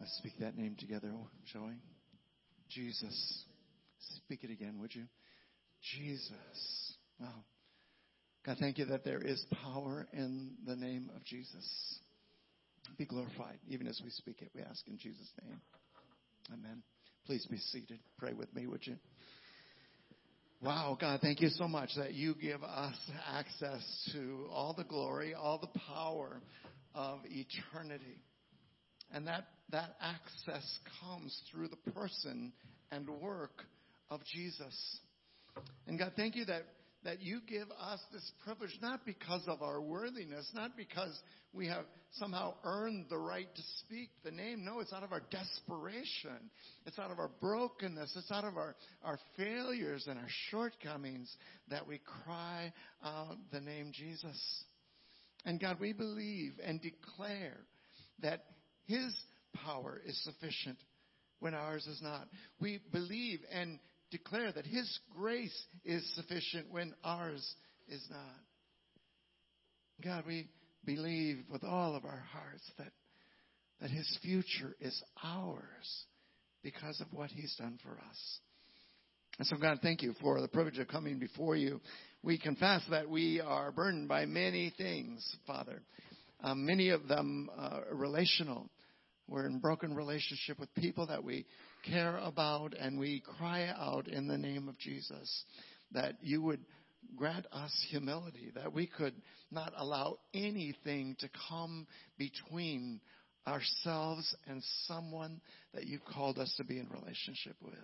Let's speak that name together, shall we? Jesus. Speak it again, would you? Jesus. Wow. God, thank you that there is power in the name of Jesus. Be glorified, even as we speak it, we ask in Jesus' name. Amen. Please be seated. Pray with me, would you? Wow, God, thank you so much that you give us access to all the glory, all the power of eternity. And that, that access comes through the person and work of Jesus. And God, thank you that that you give us this privilege not because of our worthiness, not because we have somehow earned the right to speak the name. No, it's out of our desperation. It's out of our brokenness. It's out of our, our failures and our shortcomings that we cry out the name Jesus. And God, we believe and declare that His power is sufficient when ours is not. We believe and declare that His grace is sufficient when ours is not. God, we believe with all of our hearts that, that His future is ours because of what He's done for us. And so, God, thank you for the privilege of coming before you. We confess that we are burdened by many things, Father, um, many of them uh, relational. We're in broken relationship with people that we care about, and we cry out in the name of Jesus that you would grant us humility, that we could not allow anything to come between ourselves and someone that you called us to be in relationship with.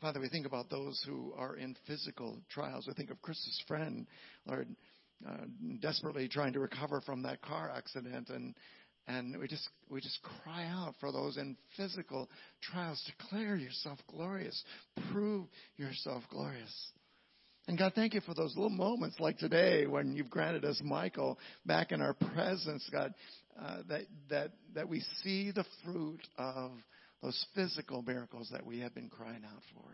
Father, we think about those who are in physical trials. We think of Chris's friend, Lord, uh, desperately trying to recover from that car accident and and we just we just cry out for those in physical trials. Declare yourself glorious. Prove yourself glorious. And God, thank you for those little moments like today when you've granted us Michael back in our presence, God, uh, that that that we see the fruit of those physical miracles that we have been crying out for.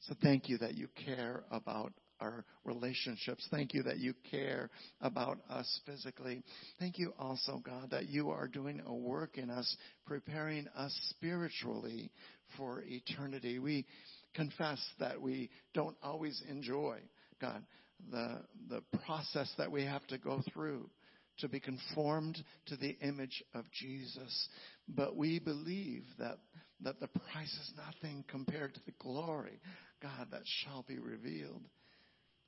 So thank you that you care about our relationships. Thank you that you care about us physically. Thank you also, God, that you are doing a work in us, preparing us spiritually for eternity. We confess that we don't always enjoy, God, the, the process that we have to go through to be conformed to the image of Jesus. But we believe that, that the price is nothing compared to the glory, God, that shall be revealed.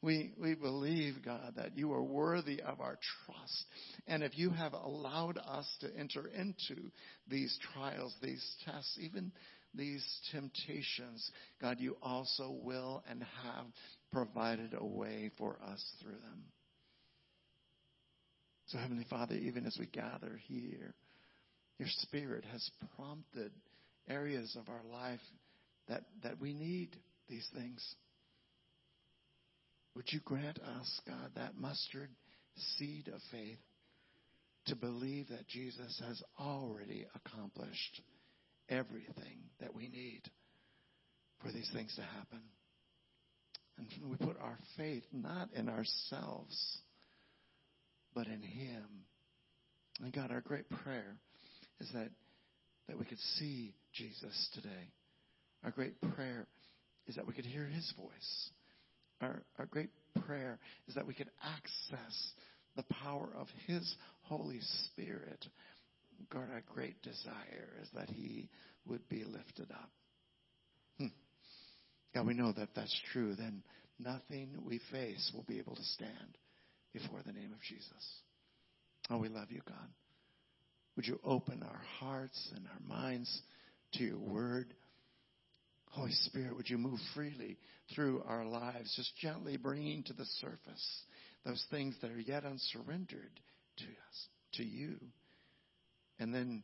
We, we believe, God, that you are worthy of our trust. And if you have allowed us to enter into these trials, these tests, even these temptations, God, you also will and have provided a way for us through them. So, Heavenly Father, even as we gather here, your Spirit has prompted areas of our life that, that we need these things. Would you grant us, God, that mustard seed of faith to believe that Jesus has already accomplished everything that we need for these things to happen? And we put our faith not in ourselves, but in Him. And God, our great prayer is that, that we could see Jesus today. Our great prayer is that we could hear His voice our, our great prayer is that we could access the power of His Holy Spirit. God, our great desire is that He would be lifted up. Hmm. God, we know that that's true. Then nothing we face will be able to stand before the name of Jesus. Oh, we love you, God. Would you open our hearts and our minds to your word? Holy Spirit, would you move freely through our lives, just gently bringing to the surface those things that are yet unsurrendered to us, to you. And then,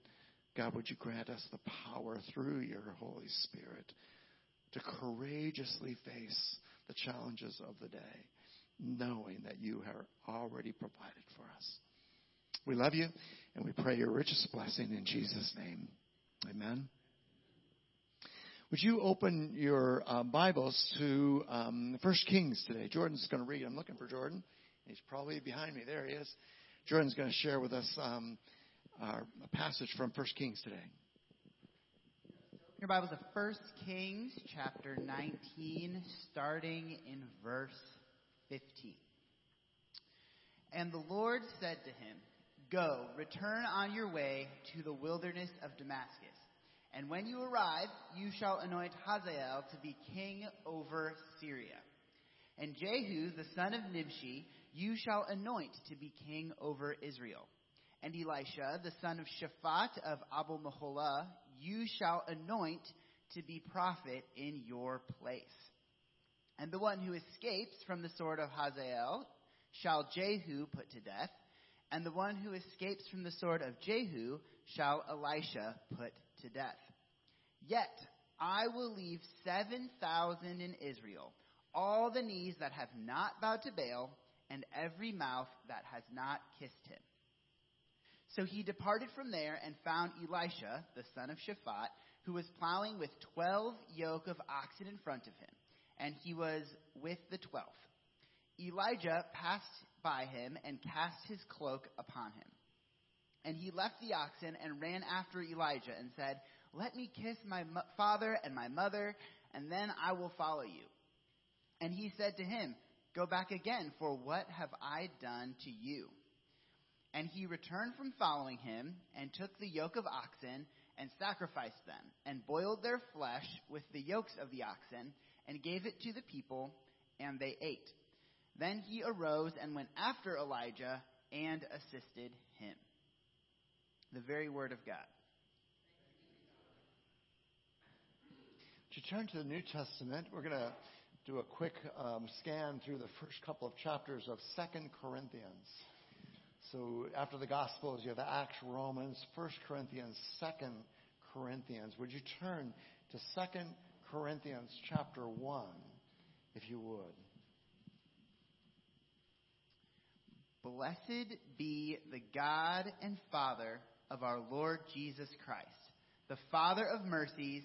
God, would you grant us the power through your Holy Spirit to courageously face the challenges of the day, knowing that you have already provided for us. We love you, and we pray your richest blessing in Jesus' name. Amen. Would you open your uh, Bibles to um, First Kings today? Jordan's going to read. I'm looking for Jordan. He's probably behind me. There he is. Jordan's going to share with us um, our passage from 1 Kings today. Your Bibles of 1 Kings chapter 19, starting in verse 15. And the Lord said to him, Go, return on your way to the wilderness of Damascus. And when you arrive, you shall anoint Hazael to be king over Syria. And Jehu, the son of Nimshi, you shall anoint to be king over Israel. And Elisha, the son of Shaphat of Abel Meholah, you shall anoint to be prophet in your place. And the one who escapes from the sword of Hazael shall Jehu put to death, and the one who escapes from the sword of Jehu shall Elisha put to death. Yet I will leave seven thousand in Israel, all the knees that have not bowed to Baal, and every mouth that has not kissed him. So he departed from there and found Elisha, the son of Shaphat, who was plowing with twelve yoke of oxen in front of him, and he was with the twelfth. Elijah passed by him and cast his cloak upon him. And he left the oxen and ran after Elijah and said, Let me kiss my father and my mother, and then I will follow you. And he said to him, Go back again, for what have I done to you? And he returned from following him, and took the yoke of oxen, and sacrificed them, and boiled their flesh with the yokes of the oxen, and gave it to the people, and they ate. Then he arose and went after Elijah, and assisted him. The very word of God. To turn to the New Testament, we're going to do a quick um, scan through the first couple of chapters of Second Corinthians. So after the Gospels, you have Acts, Romans, First Corinthians, Second Corinthians. Would you turn to Second Corinthians chapter 1, if you would? Blessed be the God and Father of our Lord Jesus Christ, the Father of mercies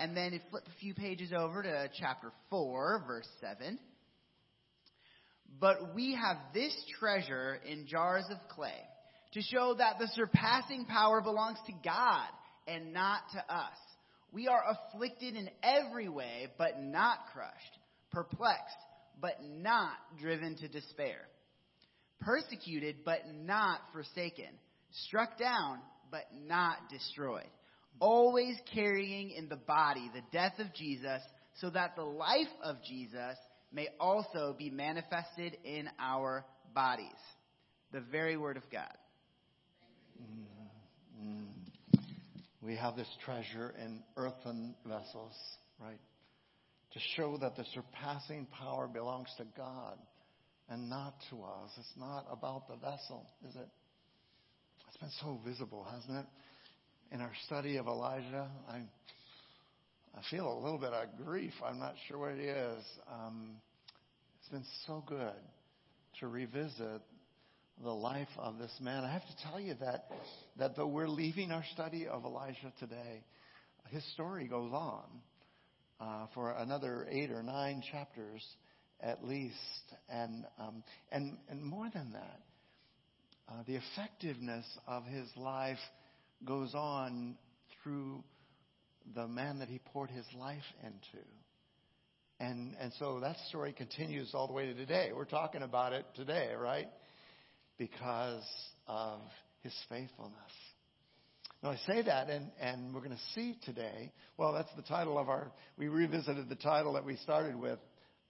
And then it flip a few pages over to chapter 4, verse 7. But we have this treasure in jars of clay to show that the surpassing power belongs to God and not to us. We are afflicted in every way, but not crushed, perplexed, but not driven to despair, persecuted, but not forsaken, struck down, but not destroyed, always carrying in the body the death of Jesus, so that the life of Jesus may also be manifested in our bodies. The very word of God. Mm. We have this treasure in earthen vessels, right? To show that the surpassing power belongs to God and not to us. It's not about the vessel, is it? It's been so visible, hasn't it? In our study of Elijah, I, I feel a little bit of grief. I'm not sure what it is. Um, it's been so good to revisit the life of this man. I have to tell you that, that though we're leaving our study of Elijah today, his story goes on uh, for another eight or nine chapters at least. And, um, and, and more than that, uh, the effectiveness of his life goes on through the man that he poured his life into. And, and so that story continues all the way to today. We're talking about it today, right? because of his faithfulness. Now I say that, and, and we're going to see today. Well, that's the title of our. We revisited the title that we started with.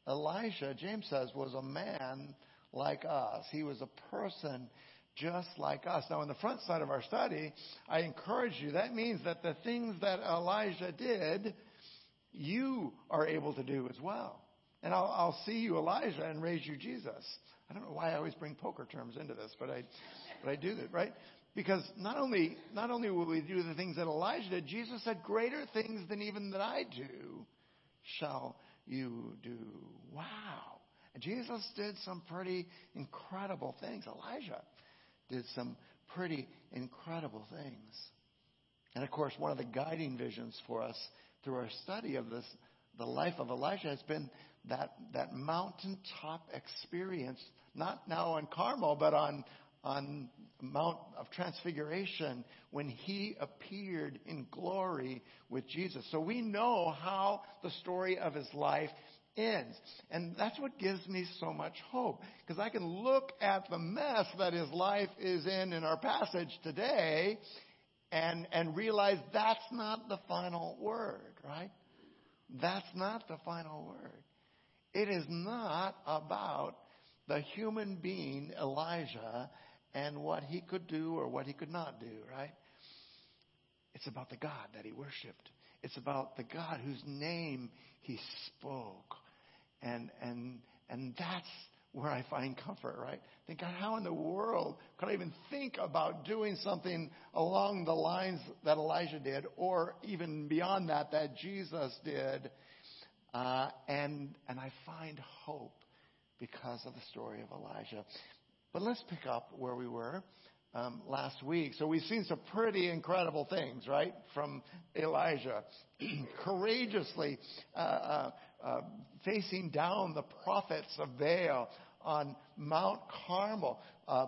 Elijah, James says, was a man like us. He was a person just like us. Now, in the front side of our study, I encourage you. That means that the things that Elijah did, you are able to do as well. And I'll, I'll see you Elijah and raise you Jesus. I don't know why I always bring poker terms into this, but I, but I do that, right? Because not only, not only will we do the things that Elijah did, Jesus said, greater things than even that I do shall you do. Wow. And Jesus did some pretty incredible things. Elijah did some pretty incredible things. And of course, one of the guiding visions for us through our study of this, the life of Elijah has been that, that mountaintop experience, not now on Carmel, but on, on Mount of Transfiguration when he appeared in glory with Jesus. So we know how the story of his life ends. And that's what gives me so much hope. Because I can look at the mess that his life is in in our passage today and, and realize that's not the final word, right? That's not the final word. It is not about the human being, Elijah, and what he could do or what he could not do, right? It's about the God that he worshiped. It's about the God whose name he spoke. And, and, and that's where I find comfort, right? Think, God, how in the world could I even think about doing something along the lines that Elijah did, or even beyond that, that Jesus did? Uh, and, and I find hope because of the story of Elijah. But let's pick up where we were um, last week. So we've seen some pretty incredible things, right, from Elijah. Courageously uh, uh, uh, facing down the prophets of Baal on Mount Carmel. Uh,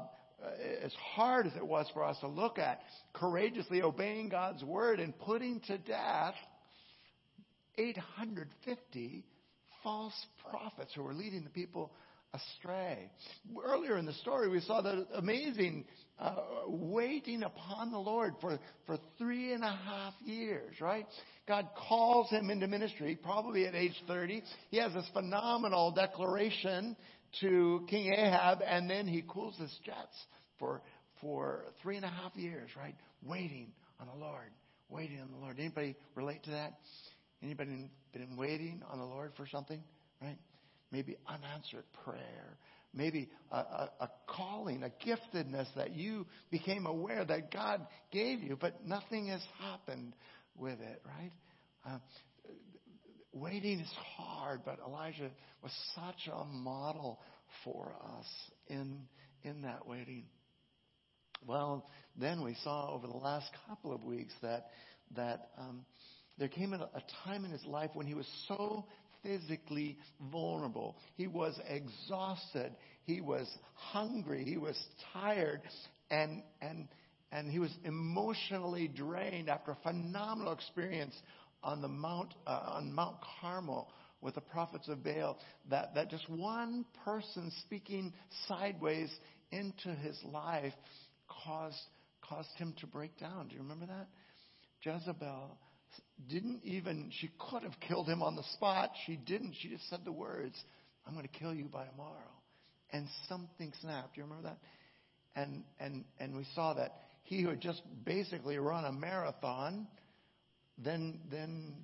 as hard as it was for us to look at, courageously obeying God's word and putting to death 850 false prophets who were leading the people astray. Earlier in the story, we saw the amazing uh, waiting upon the Lord for, for three and a half years, right? God calls him into ministry, probably at age 30. He has this phenomenal declaration to King Ahab, and then he cools his jets for, for three and a half years, right? Waiting on the Lord. Waiting on the Lord. Anybody relate to that? Anybody been waiting on the Lord for something, right? Maybe unanswered prayer, maybe a, a, a, calling, a giftedness that you became aware that God gave you, but nothing has happened with it, right? Uh, waiting is hard, but Elijah was such a model for us in, in that waiting. Well, then we saw over the last couple of weeks that, that um, there came a, a time in his life when he was so physically vulnerable. He was exhausted. He was hungry. He was tired. And, and, and he was emotionally drained after a phenomenal experience on the Mount, uh, on Mount Carmel with the prophets of Baal that, that just one person speaking sideways into his life caused, caused him to break down. Do you remember that? Jezebel didn't even, she could have killed him on the spot. She didn't. She just said the words, I'm going to kill you by tomorrow. And something snapped. Do you remember that? And, and, and we saw that he who had just basically run a marathon, then, then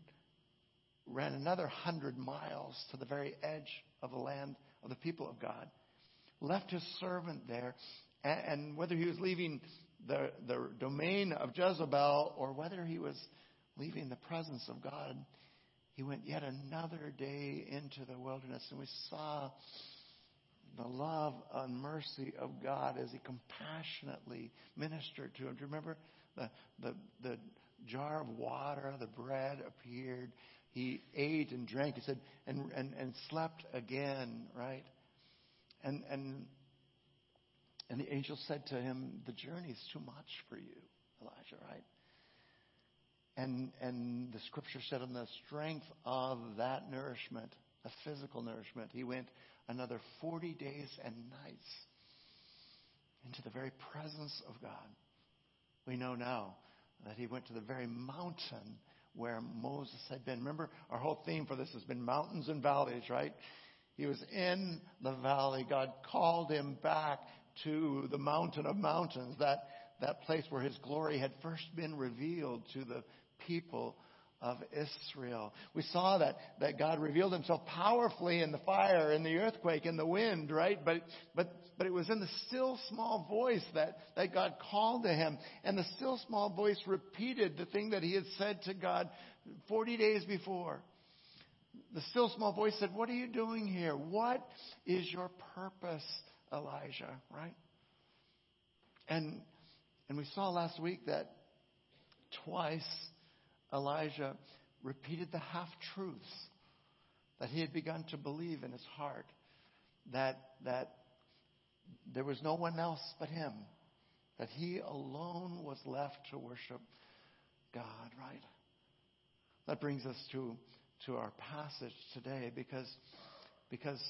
ran another hundred miles to the very edge of the land of the people of God, left his servant there, and, and whether he was leaving the, the domain of Jezebel or whether he was leaving the presence of God, he went yet another day into the wilderness, and we saw the love and mercy of God as he compassionately ministered to him. Do you remember the, the, the jar of water, the bread appeared. He ate and drank, he said, and, and, and slept again, right? And, and, and the angel said to him, The journey is too much for you, Elijah, right? And, and the scripture said, on the strength of that nourishment, a physical nourishment, he went another 40 days and nights into the very presence of God. We know now that he went to the very mountain where Moses had been. Remember, our whole theme for this has been mountains and valleys, right? He was in the valley. God called him back to the mountain of mountains, that, that place where his glory had first been revealed to the people of Israel. We saw that, that God revealed himself powerfully in the fire, in the earthquake, in the wind, right? But, but, but it was in the still small voice that, that God called to him. And the still small voice repeated the thing that he had said to God 40 days before. The still small voice said, What are you doing here? What is your purpose, Elijah? Right? And, and we saw last week that twice Elijah repeated the half truths that he had begun to believe in his heart that, that there was no one else but him, that he alone was left to worship God, right? That brings us to, to our passage today because, because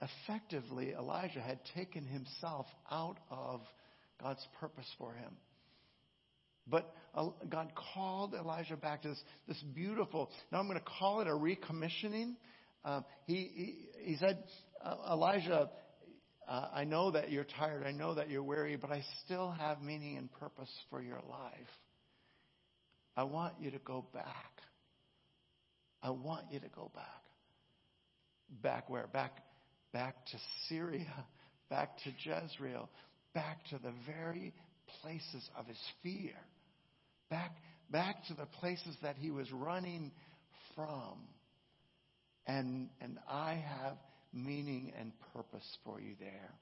effectively Elijah had taken himself out of God's purpose for him. But uh, God called Elijah back to this, this beautiful, now I'm going to call it a recommissioning. Uh, he, he, he, said, uh, Elijah, uh, I know that you're tired. I know that you're weary, but I still have meaning and purpose for your life. I want you to go back. I want you to go back. Back where? Back, back to Syria, back to Jezreel, back to the very places of his fear back, back to the places that he was running from. And, and I have meaning and purpose for you there.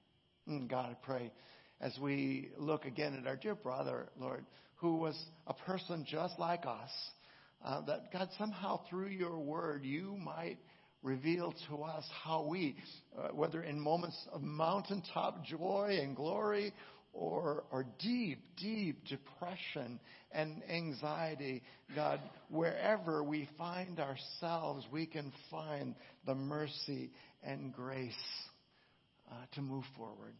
And mm, God, I pray as we look again at our dear brother, Lord, who was a person just like us, uh, that God, somehow through your word, you might reveal to us how we, uh, whether in moments of mountaintop joy and glory or, or deep, deep depression and anxiety, God, wherever we find ourselves, we can find the mercy and grace uh, to move forward.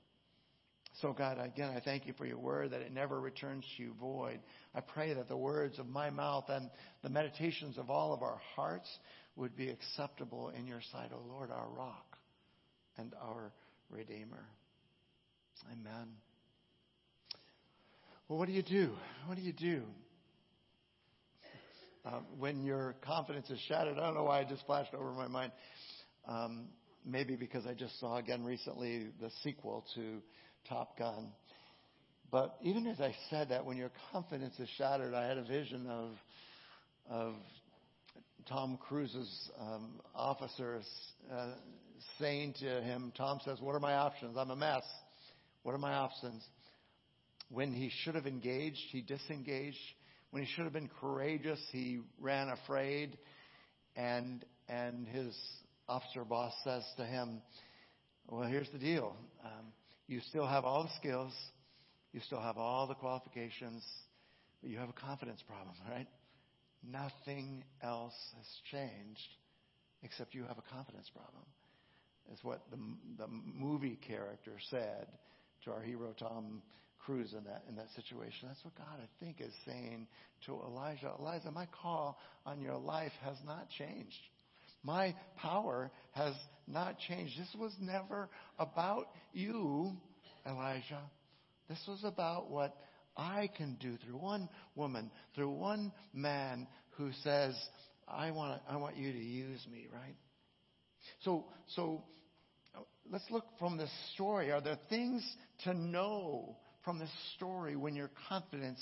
So, God, again, I thank you for your word that it never returns to you void. I pray that the words of my mouth and the meditations of all of our hearts would be acceptable in your sight, O Lord, our rock and our Redeemer. Amen. Well, what do you do? What do you do? Um, when your confidence is shattered, I don't know why it just flashed over my mind. Um, maybe because I just saw again recently the sequel to Top Gun. But even as I said that, when your confidence is shattered, I had a vision of of Tom Cruise's um, officers uh, saying to him, Tom says, "What are my options? I'm a mess. What are my options?" When he should have engaged, he disengaged. When he should have been courageous, he ran afraid. And, and his officer boss says to him, Well, here's the deal. Um, you still have all the skills, you still have all the qualifications, but you have a confidence problem, right? Nothing else has changed except you have a confidence problem. Is what the, the movie character said to our hero Tom Cruise in that in that situation. That's what God, I think, is saying to Elijah. Elijah, my call on your life has not changed. My power has not changed. This was never about you, Elijah. This was about what I can do through one woman, through one man who says, I want, I want you to use me, right? So, so let's look from this story. Are there things to know from this story when your confidence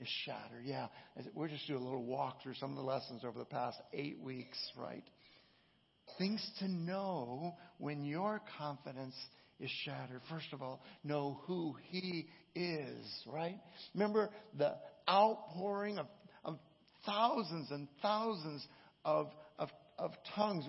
is shattered. Yeah, we're just doing a little walk through some of the lessons over the past eight weeks, right? Things to know when your confidence is shattered. First of all, know who He is, right? Remember the outpouring of, of thousands and thousands of, of, of tongues.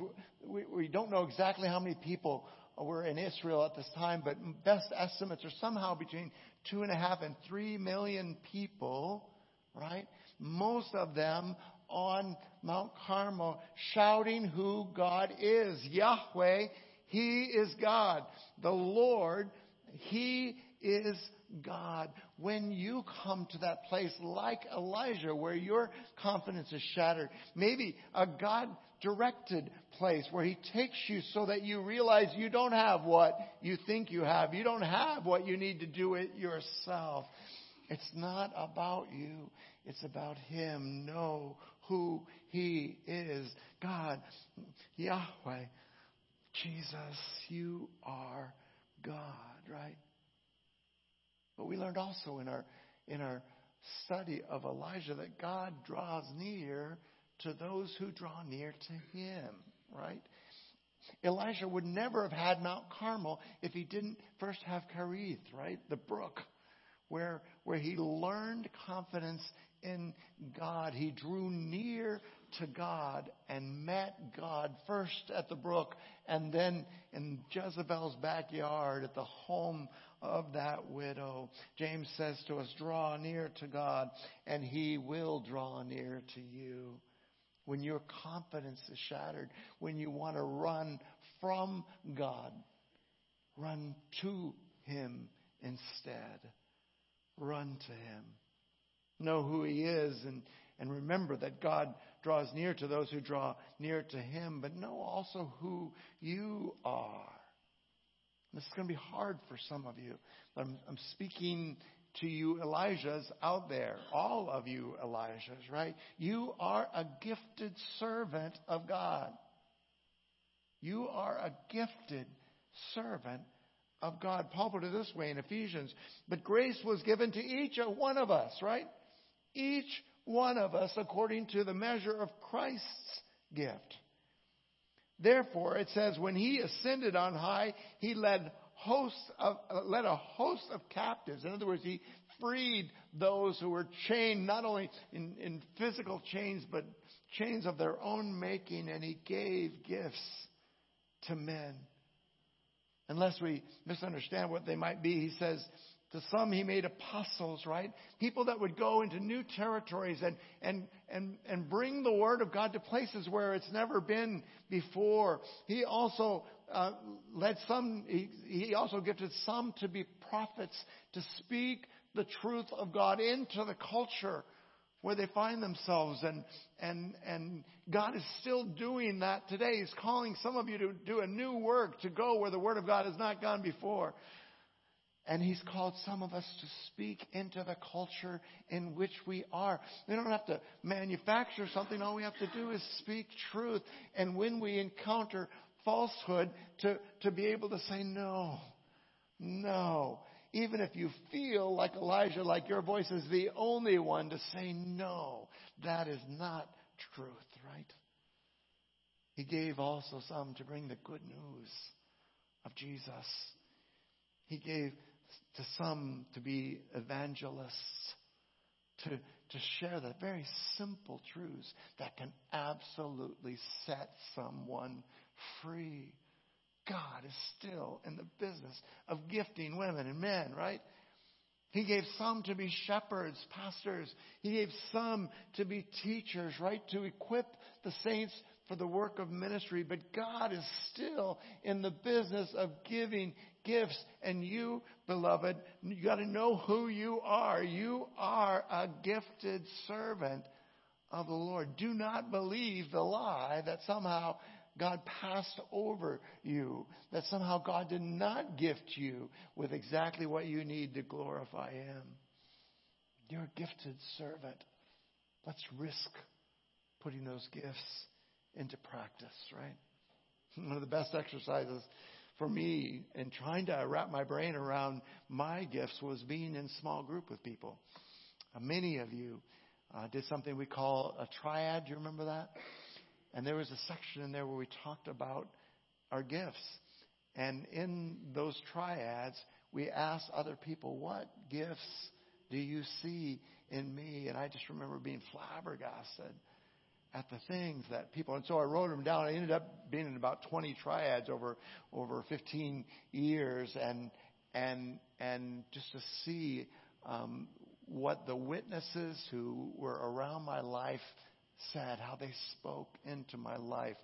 We, we don't know exactly how many people Uh, were in Israel at this time, but best estimates are somehow between two and a half and three million people, right? Most of them on Mount Carmel shouting who God is. Yahweh, He is God. The Lord, He is God. When you come to that place like Elijah where your confidence is shattered, maybe a God directed place where He takes you so that you realize you don't have what you think you have. You don't have what you need to do it yourself. It's not about you. It's about Him. Know who He is. God, Yahweh, Jesus, you are God, right? But we learned also in our, in our study of Elijah that God draws near to those who draw near to him, right? Elijah would never have had Mount Carmel if he didn't first have Kerith, right? The brook where, where he learned confidence in God. He drew near to God and met God first at the brook and then in Jezebel's backyard at the home of that widow. James says to us, draw near to God and he will draw near to you. When your confidence is shattered, when you want to run from God, run to him instead. Run to him. Know who he is and, and remember that God draws near to those who draw near to him, but know also who you are. This is going to be hard for some of you. I'm, I'm speaking to you Elijahs out there, all of you Elijahs, right? You are a gifted servant of God. You are a gifted servant of God. Paul put it this way in Ephesians, but grace was given to each one of us, right? Each one of us according to the measure of Christ's gift. Therefore, it says, when he ascended on high, he led hosts of, led a host of captives. In other words, he freed those who were chained, not only in, in physical chains, but chains of their own making, and he gave gifts to men. Unless we misunderstand what they might be, he says, to some, he made apostles, right? People that would go into new territories and, and, and, and bring the word of God to places where it's never been before. He also uh, led some, he, he also gifted some to be prophets, to speak the truth of God into the culture where they find themselves. And, and, and God is still doing that today. He's calling some of you to do a new work, to go where the Word of God has not gone before. And He's called some of us to speak into the culture in which we are. We don't have to manufacture something. All we have to do is speak truth. And when we encounter falsehood, to, to be able to say, no, no. Even if you feel like Elijah, like your voice is the only one to say, no, that is not truth, right? He gave also some to bring the good news of Jesus. He gave to some to be evangelists, to, to share the very simple truths that can absolutely set someone free. God is still in the business of gifting women and men, right? He gave some to be shepherds, pastors. He gave some to be teachers, right? To equip the saints for the work of ministry. But God is still in the business of giving gifts. And you, beloved, you got to know who you are. You are a gifted servant of the Lord. Do not believe the lie that somehow God passed over you, that somehow God did not gift you with exactly what you need to glorify Him. You're a gifted servant. Let's risk putting those gifts into practice, right? One of the best exercises for me in trying to wrap my brain around my gifts was being in small group with people. Uh, many of you uh, did something we call a triad. Do you remember that? And there was a section in there where we talked about our gifts. And in those triads, we asked other people, what gifts do you see in me? And I just remember being flabbergasted at the things that people and so I wrote them down. I ended up being in about 20 triads over over 15 years, and and and just to see um, what the witnesses who were around my life said, how they spoke into my life.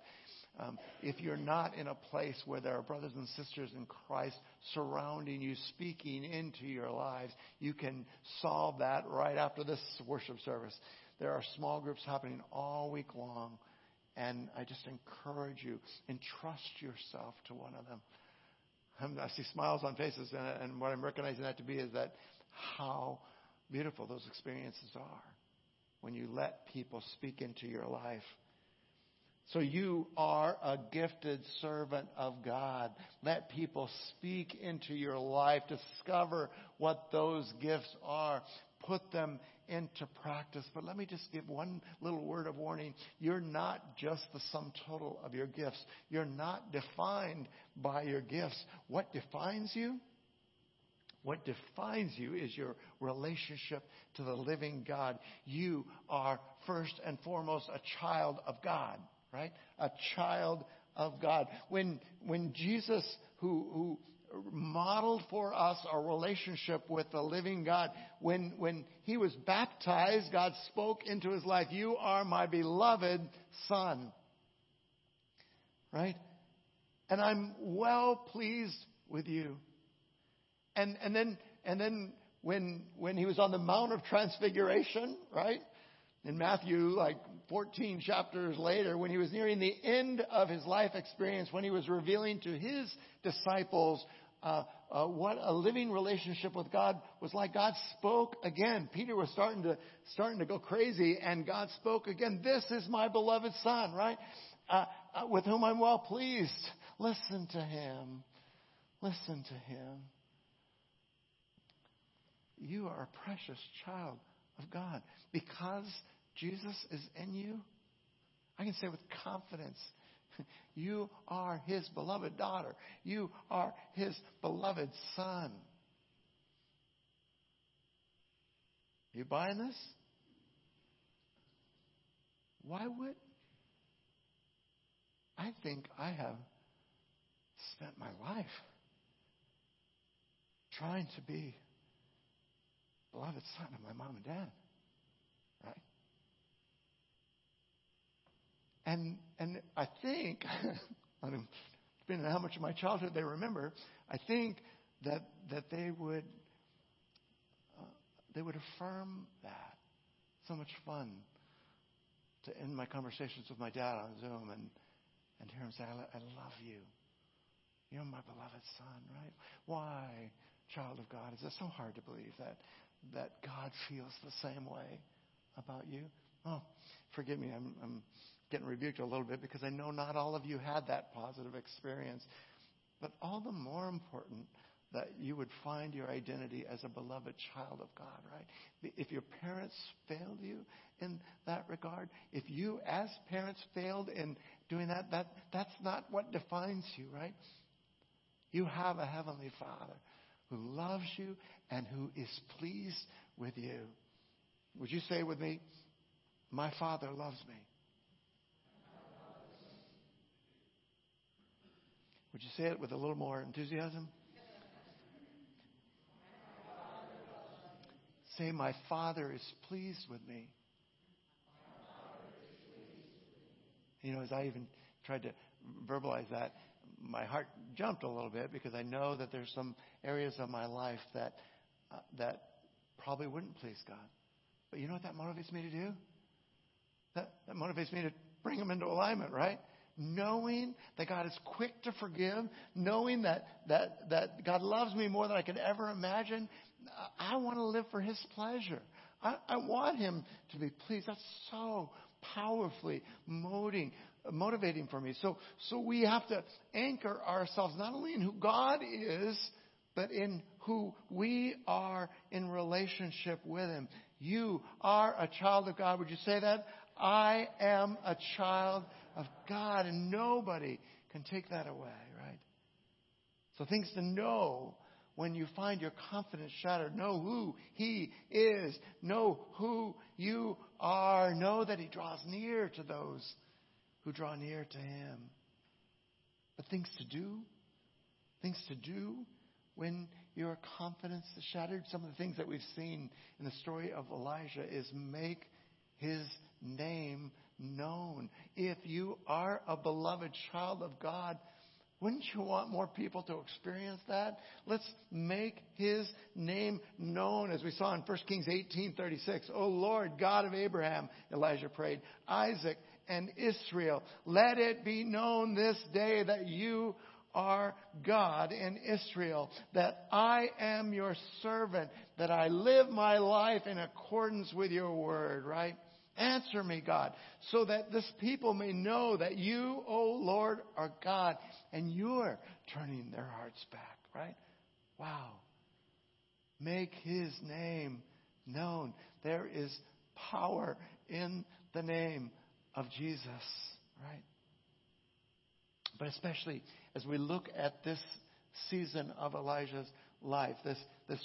Um, if you're not in a place where there are brothers and sisters in Christ surrounding you, speaking into your lives, you can solve that right after this worship service. There are small groups happening all week long, and I just encourage you, entrust yourself to one of them. I see smiles on faces, and what I'm recognizing that to be is that how beautiful those experiences are when you let people speak into your life. So you are a gifted servant of God. Let people speak into your life. Discover what those gifts are. Put them into practice. But let me just give one little word of warning. You're not just the sum total of your gifts. You're not defined by your gifts. What defines you? What defines you is your relationship to the living God. You are first and foremost a child of God right? A child of God. When, when Jesus, who, who modeled for us our relationship with the living God, when, when he was baptized, God spoke into his life, You are my beloved Son. Right? And I'm well pleased with you. And, and then, and then when, when he was on the Mount of Transfiguration, right? In Matthew, like 14 chapters later, when he was nearing the end of his life experience, when he was revealing to his disciples uh, uh, what a living relationship with God was like, God spoke again. Peter was starting to starting to go crazy, and God spoke again. This is my beloved son, right? Uh, uh with whom I'm well pleased. Listen to him. Listen to him. You are a precious child of God because Jesus is in you, I can say with confidence, you are his beloved daughter. You are his beloved son. You buying this? Why would? I think I have spent my life trying to be beloved son of my mom and dad. And, and I think, depending on how much of my childhood they remember, I think that, that they would, uh, they would affirm that. So much fun to end my conversations with my dad on Zoom and, and hear him say, I, I love you. You're my beloved son, right? Why, child of God, is it so hard to believe that, that God feels the same way about you? Oh, forgive me. I'm, I'm getting rebuked a little bit because I know not all of you had that positive experience. But all the more important that you would find your identity as a beloved child of God, right? If your parents failed you in that regard, if you as parents failed in doing that, that that's not what defines you, right? You have a heavenly Father who loves you and who is pleased with you. Would you say with me, my Father loves me? Would you say it with a little more enthusiasm? Say, My Father is pleased with me. You know, as I even tried to verbalize that, my heart jumped a little bit because I know that there's some areas of my life that uh, that probably wouldn't please God. But you know what that motivates me to do? That, that motivates me to bring them into alignment, right? knowing that God is quick to forgive, knowing that, that, that God loves me more than I could ever imagine, I want to live for His pleasure. I, I want Him to be pleased. That's so powerfully motivating, motivating for me. So, so we have to anchor ourselves not only in who God is, but in who we are in relationship with Him. You are a child of God. Would you say that? I am a child of God, and nobody can take that away, right? So, things to know when you find your confidence shattered. Know who He is. Know who you are. Know that He draws near to those who draw near to Him. But things to do, things to do when your confidence is shattered. Some of the things that we've seen in the story of Elijah is make his name known. If you are a beloved child of God, wouldn't you want more people to experience that? Let's make his name known as we saw in 1 Kings 18:36. "O Lord, God of Abraham," Elijah prayed, "Isaac and Israel, let it be known this day that you are God in Israel, that I am your servant, that I live my life in accordance with your word," right? Answer me, God, so that this people may know that you, O Lord, are God and you're turning their hearts back, right? Wow. Make his name known. There is power in the name of Jesus, right? But especially as we look at this season of Elijah's life, this, this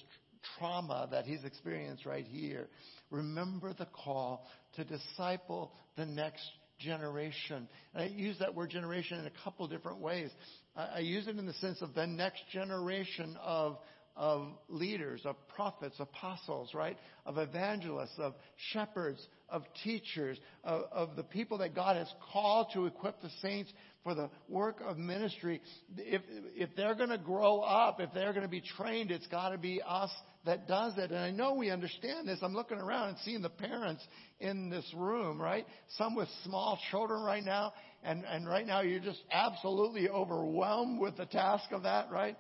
trauma that he's experienced right here, remember the call to disciple the next generation. And I use that word generation in a couple different ways. I, use it in the sense of the next generation of of leaders, of prophets, apostles, right? Of evangelists, of shepherds, of teachers, of, of, the people that God has called to equip the saints for the work of ministry. If, if they're going to grow up, if they're going to be trained, it's got to be us that does it. And I know we understand this. I'm looking around and seeing the parents in this room, right? Some with small children right now. And, and right now you're just absolutely overwhelmed with the task of that, right?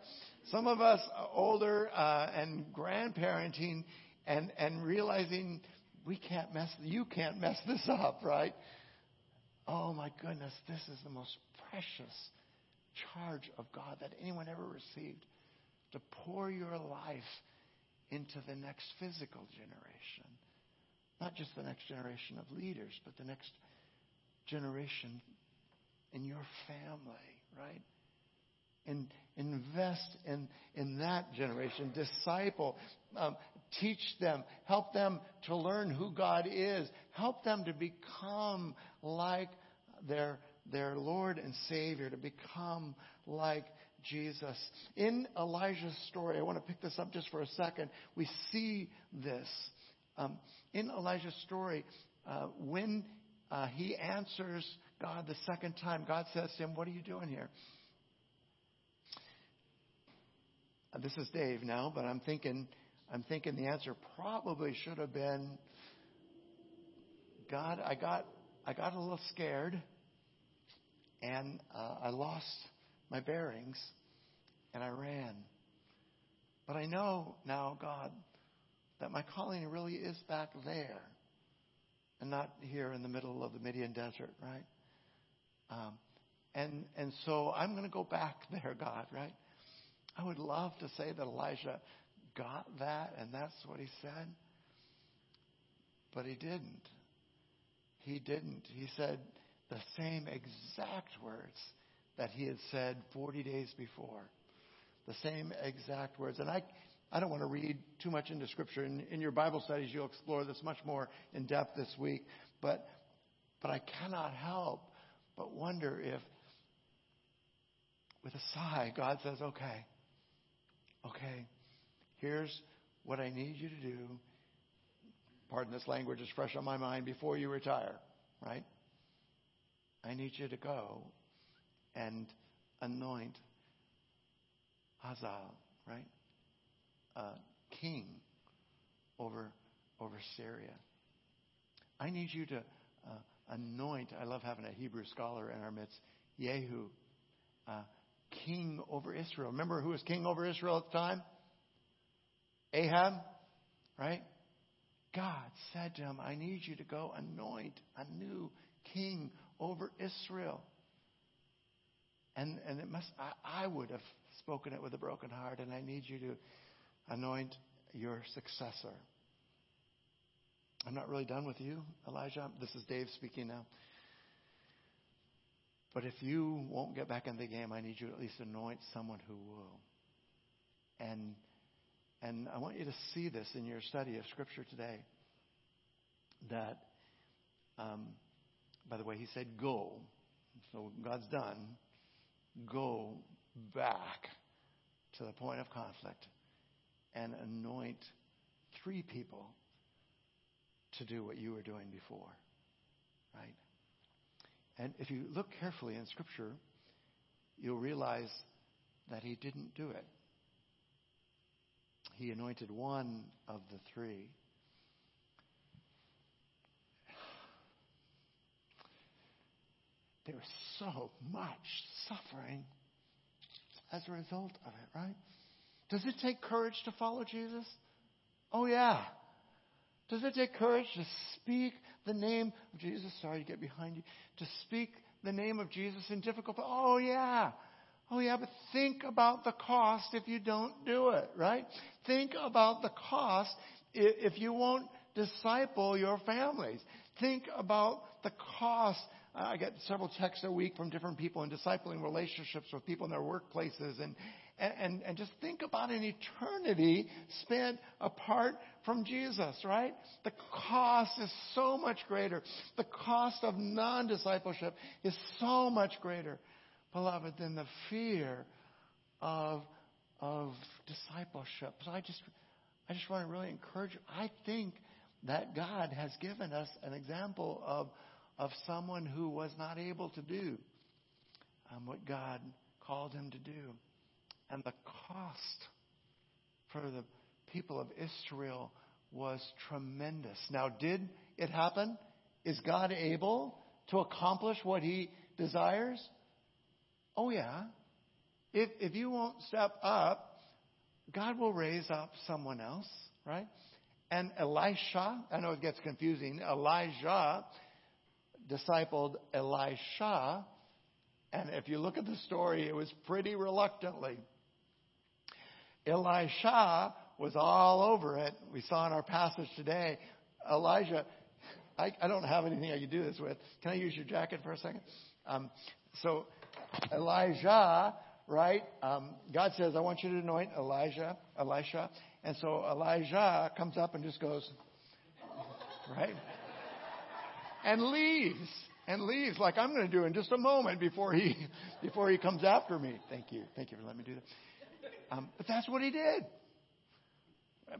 Some of us older uh, and grandparenting and, and realizing we can't mess, you can't mess this up, right? Oh my goodness, this is the most precious charge of God that anyone ever received. To pour your life into the next physical generation. Not just the next generation of leaders, but the next generation in your family, right? And invest in, in that generation. Disciple. Um, teach them. Help them to learn who God is. Help them to become like their, their Lord and Savior, to become like Jesus. In Elijah's story, I want to pick this up just for a second. We see this. Um, in Elijah's story, uh, when uh, he answers God the second time, God says to him, What are you doing here? Uh, this is Dave now, but I'm thinking, I'm thinking the answer probably should have been, God, I got, I got a little scared, and uh, I lost my bearings, and I ran. But I know now, God, that my calling really is back there and not here in the middle of the Midian desert, right? Um, and and so I'm going to go back there, God, right? I would love to say that Elijah got that and that's what he said, but he didn't. He didn't. He said the same exact words that he had said 40 days before. The same exact words. And I, I don't want to read too much into Scripture. In, in your Bible studies, you'll explore this much more in depth this week. But, but I cannot help but wonder if, with a sigh, God says, okay, okay, here's what I need you to do. Pardon this language is fresh on my mind before you retire, right? I need you to go and anoint Hazael, right? Uh, king over over Syria. I need you to uh, anoint. I love having a Hebrew scholar in our midst. Jehu, uh, king over Israel. Remember who was king over Israel at the time? Ahab, right? God said to him, I need you to go anoint a new king over Israel. And, and it must, I, I would have spoken it with a broken heart, and I need you to anoint your successor. I'm not really done with you, Elijah. This is Dave speaking now. But if you won't get back in the game, I need you to at least anoint someone who will. And and I want you to see this in your study of Scripture today. That, um, by the way, he said, "Go." So God's done go back to the point of conflict and anoint three people to do what you were doing before. Right? And if you look carefully in Scripture, you'll realize that he didn't do it. He anointed one of the three. There was so much suffering as a result of it, right? Does it take courage to follow Jesus? Oh, yeah. Does it take courage to speak the name of Jesus? Sorry to get behind you. To speak the name of Jesus in difficult. Oh, yeah. Oh, yeah, but think about the cost if you don't do it, right? Think about the cost if you won't disciple your families. Think about the cost I get several texts a week from different people in discipling relationships with people in their workplaces and, and, and just think about an eternity spent apart from Jesus, right? The cost is so much greater. The cost of non-discipleship is so much greater, beloved, than the fear of, of discipleship. So I just, I just want to really encourage you. I think that God has given us an example of of someone who was not able to do um, what God called him to do. And the cost for the people of Israel was tremendous. Now, did it happen? Is God able to accomplish what he desires? Oh, yeah. If, if you won't step up, God will raise up someone else, right? And Elisha, I know it gets confusing, Elijah discipled Elisha. And if you look at the story, it was pretty reluctantly. Elisha was all over it. We saw in our passage today. Elijah, I, I don't have anything I can do this with. Can I use your jacket for a second? Um, so, Elijah, right? Um, God says, I want you to anoint Elijah, Elisha. And so Elijah comes up and just goes, right? And leaves and leaves like I'm going to do in just a moment before he before he comes after me. Thank you, thank you for letting me do that. Um, but that's what he did.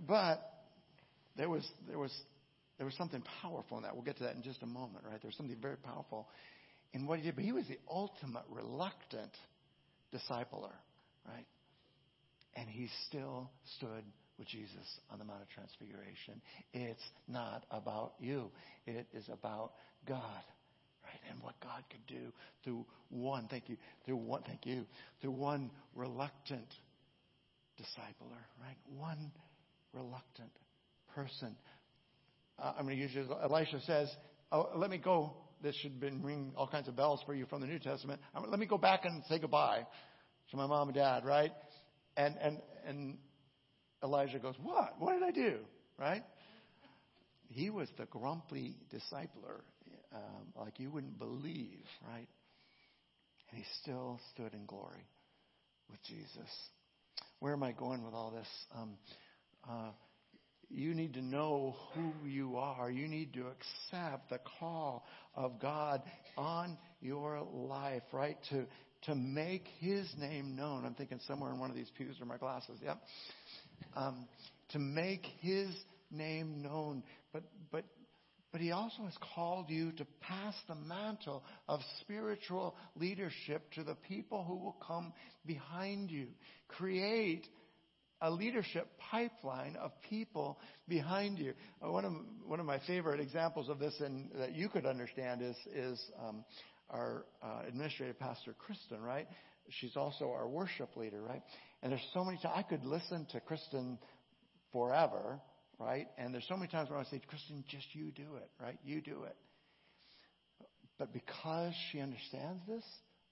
But there was there was there was something powerful in that. We'll get to that in just a moment, right? There's something very powerful in what he did. But he was the ultimate reluctant discipler, right? And he still stood with Jesus on the Mount of Transfiguration. It's not about you. It is about God, right? And what God could do through one, thank you, through one, thank you, through one reluctant discipler, right? One reluctant person. Uh, I'm going to use this. Elisha says, oh, let me go. This should been ring all kinds of bells for you from the New Testament. let me go back and say goodbye to my mom and dad, right? And, and, and Elijah goes, What? What did I do? Right? He was the grumpy discipler, um, like you wouldn't believe, right? And he still stood in glory with Jesus. Where am I going with all this? Um, uh, you need to know who you are. You need to accept the call of God on your life, right? To to make His name known. I'm thinking somewhere in one of these pews or my glasses. Yep um, to make His name known. But, but, but He also has called you to pass the mantle of spiritual leadership to the people who will come behind you. Create a leadership pipeline of people behind you. Uh, one of one of my favorite examples of this, and that you could understand, is is um, our uh, administrative pastor, Kristen. Right? She's also our worship leader. Right? And there's so many times I could listen to Kristen forever, right? And there's so many times where I say, Kristen, just you do it, right? You do it. But because she understands this,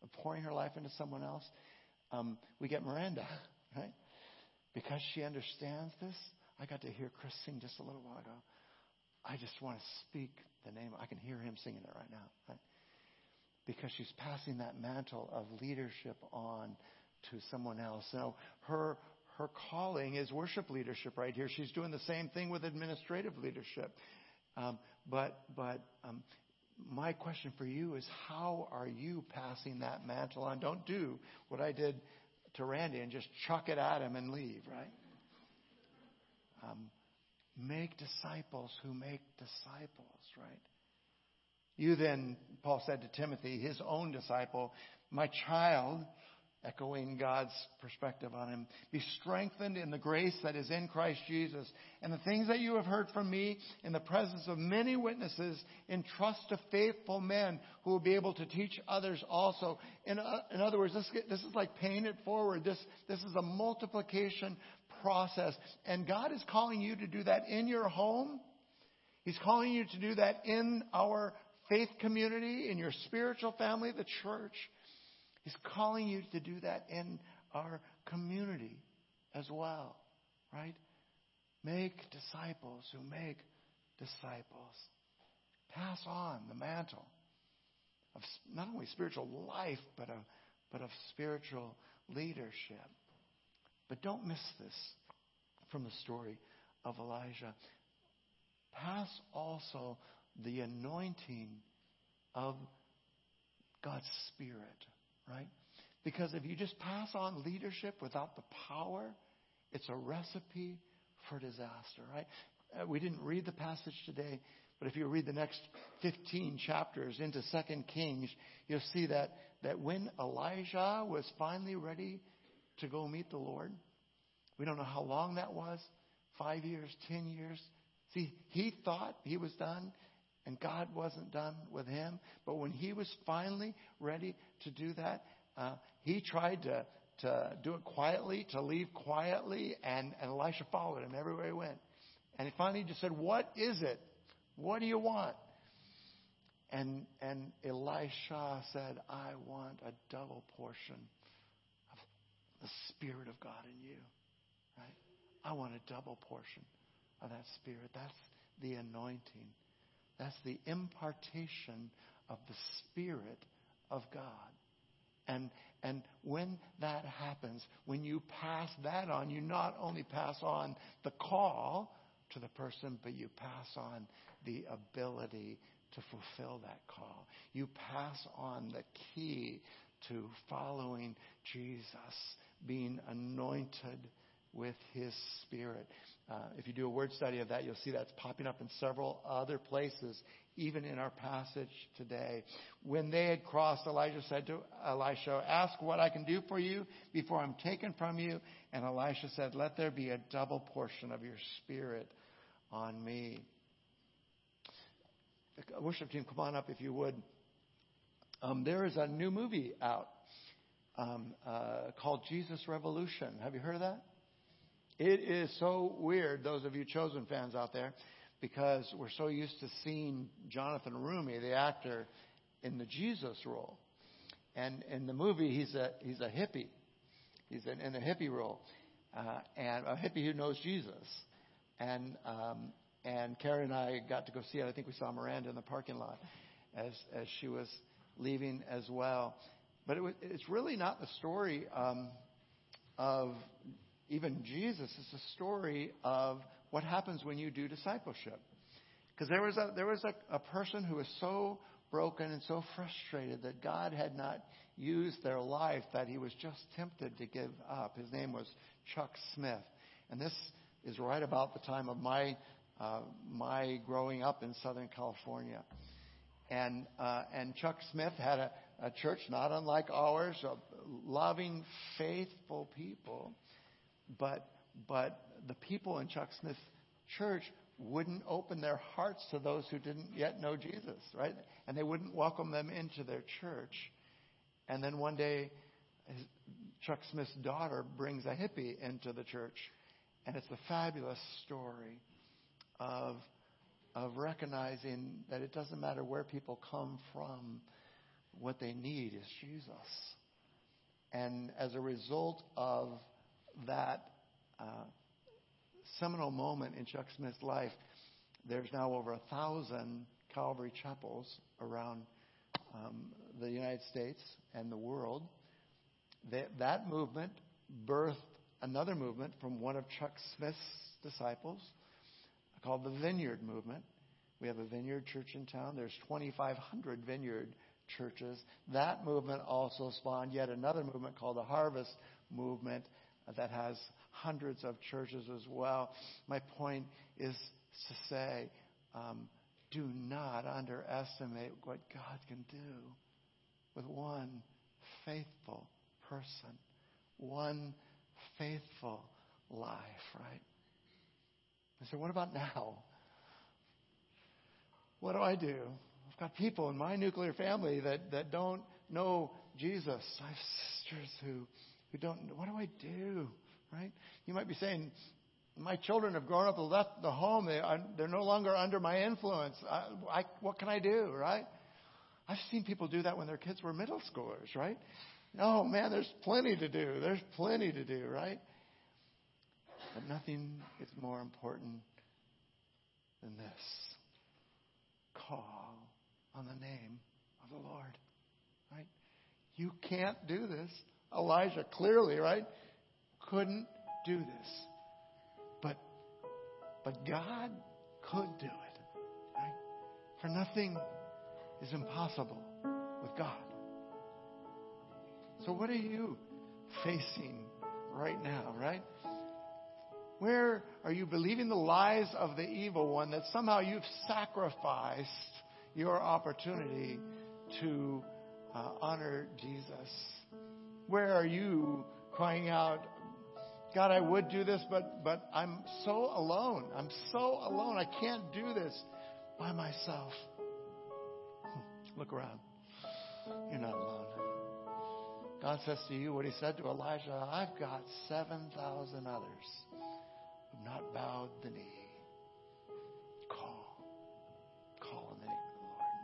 of pouring her life into someone else, um, we get Miranda, right? Because she understands this, I got to hear Chris sing just a little while ago. I just want to speak the name. I can hear him singing it right now, right? Because she's passing that mantle of leadership on to someone else. Now, her her calling is worship leadership right here. She's doing the same thing with administrative leadership. Um, but but um, my question for you is how are you passing that mantle on? Don't do what I did to Randy and just chuck it at him and leave, right? Um, make disciples who make disciples, right? You then, Paul said to Timothy, his own disciple, my child, echoing God's perspective on him. Be strengthened in the grace that is in Christ Jesus. And the things that you have heard from me in the presence of many witnesses, entrust to faithful men who will be able to teach others also. In, uh, in other words, this, this is like paying it forward. This, this is a multiplication process. And God is calling you to do that in your home. He's calling you to do that in our faith community, in your spiritual family, the church. He's calling you to do that in our community as well, right? Make disciples who make disciples. Pass on the mantle of not only spiritual life, but of, but of spiritual leadership. But don't miss this from the story of Elijah. Pass also the anointing of God's Spirit right? Because if you just pass on leadership without the power, it's a recipe for disaster, right? Uh, we didn't read the passage today, but if you read the next 15 chapters into 2 Kings, you'll see that, that when Elijah was finally ready to go meet the Lord, we don't know how long that was five years, 10 years. See, he thought he was done and God wasn't done with him. But when he was finally ready to do that, uh, he tried to, to do it quietly, to leave quietly, and, and Elisha followed him everywhere he went. And he finally just said, What is it? What do you want? And, and Elisha said, I want a double portion of the Spirit of God in you. Right? I want a double portion of that Spirit. That's the anointing. That's the impartation of the Spirit of God. And, and when that happens, when you pass that on, you not only pass on the call to the person, but you pass on the ability to fulfill that call. You pass on the key to following Jesus, being anointed with His Spirit. Uh, if you do a word study of that, you'll see that's popping up in several other places, even in our passage today. When they had crossed, Elijah said to Elisha, Ask what I can do for you before I'm taken from you. And Elisha said, Let there be a double portion of your spirit on me. Worship team, come on up if you would. Um, there is a new movie out um, uh, called Jesus Revolution. Have you heard of that? It is so weird, those of you Chosen fans out there, because we're so used to seeing Jonathan Roumie, the actor, in the Jesus role. And in the movie, he's a, he's a hippie. He's in, in a hippie role. Uh, and a hippie who knows Jesus. And, um, and Carrie and I got to go see it. I think we saw Miranda in the parking lot as, as she was leaving as well. But it was, it's really not the story um, of even Jesus is a story of what happens when you do discipleship. Because there was a there was a, a person who was so broken and so frustrated that God had not used their life that he was just tempted to give up. His name was Chuck Smith, and this is right about the time of my uh, my growing up in Southern California. And uh, and Chuck Smith had a, a church not unlike ours, of loving, faithful people but, but the people in Chuck Smith's church wouldn't open their hearts to those who didn't yet know Jesus, right? And they wouldn't welcome them into their church. And then one day, his, Chuck Smith's daughter brings a hippie into the church. And it's a fabulous story of, of recognizing that it doesn't matter where people come from, what they need is Jesus. And as a result of that uh, seminal moment in Chuck Smith's life, there's now over a thousand Calvary chapels around um, the United States and the world. That, that movement birthed another movement from one of Chuck Smith's disciples called the Vineyard Movement. We have a vineyard church in town. There's 2,500 vineyard churches. That movement also spawned yet another movement called the Harvest Movement that has hundreds of churches as well. My point is to say, um, do not underestimate what God can do with one faithful person, one faithful life, right? I said, what about now? What do I do? I've got people in my nuclear family that, that don't know Jesus. I have sisters who, who don't, what do I do? Right? You might be saying, my children have grown up and left the home. They are, they're no longer under my influence. I, I, what can I do, right? I've seen people do that when their kids were middle schoolers, right? Oh man, there's plenty to do. There's plenty to do, right? But nothing is more important than this. Call on the name of the Lord. Right? You can't do this. Elijah clearly, right, couldn't do this. But but God could do it. Right? For nothing is impossible with God. So what are you facing right now, right? Where are you believing the lies of the evil one that somehow you've sacrificed your opportunity to uh, honor Jesus? Where are you crying out, God, I would do this, but, but I'm so alone. I'm so alone. I can't do this by myself. Hmm. Look around. You're not alone. God says to you what he said to Elijah I've got 7,000 others who've not bowed the knee.